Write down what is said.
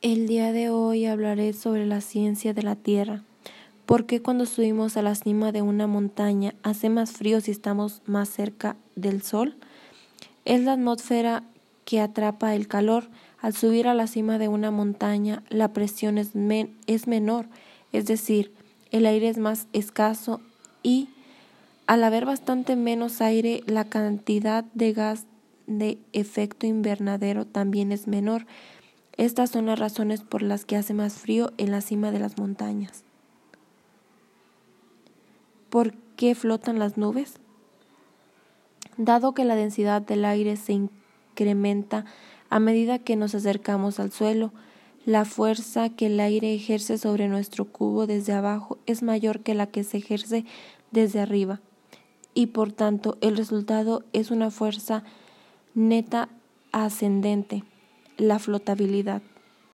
El día de hoy hablaré sobre la ciencia de la Tierra. ¿Por qué cuando subimos a la cima de una montaña hace más frío si estamos más cerca del Sol? Es la atmósfera que atrapa el calor. Al subir a la cima de una montaña la presión es, es menor, es decir, el aire es más escaso y al haber bastante menos aire la cantidad de gas de efecto invernadero también es menor. Estas son las razones por las que hace más frío en la cima de las montañas. ¿Por qué flotan las nubes? Dado que la densidad del aire se incrementa a medida que nos acercamos al suelo, la fuerza que el aire ejerce sobre nuestro cubo desde abajo es mayor que la que se ejerce desde arriba, y por tanto el resultado es una fuerza neta ascendente la flotabilidad.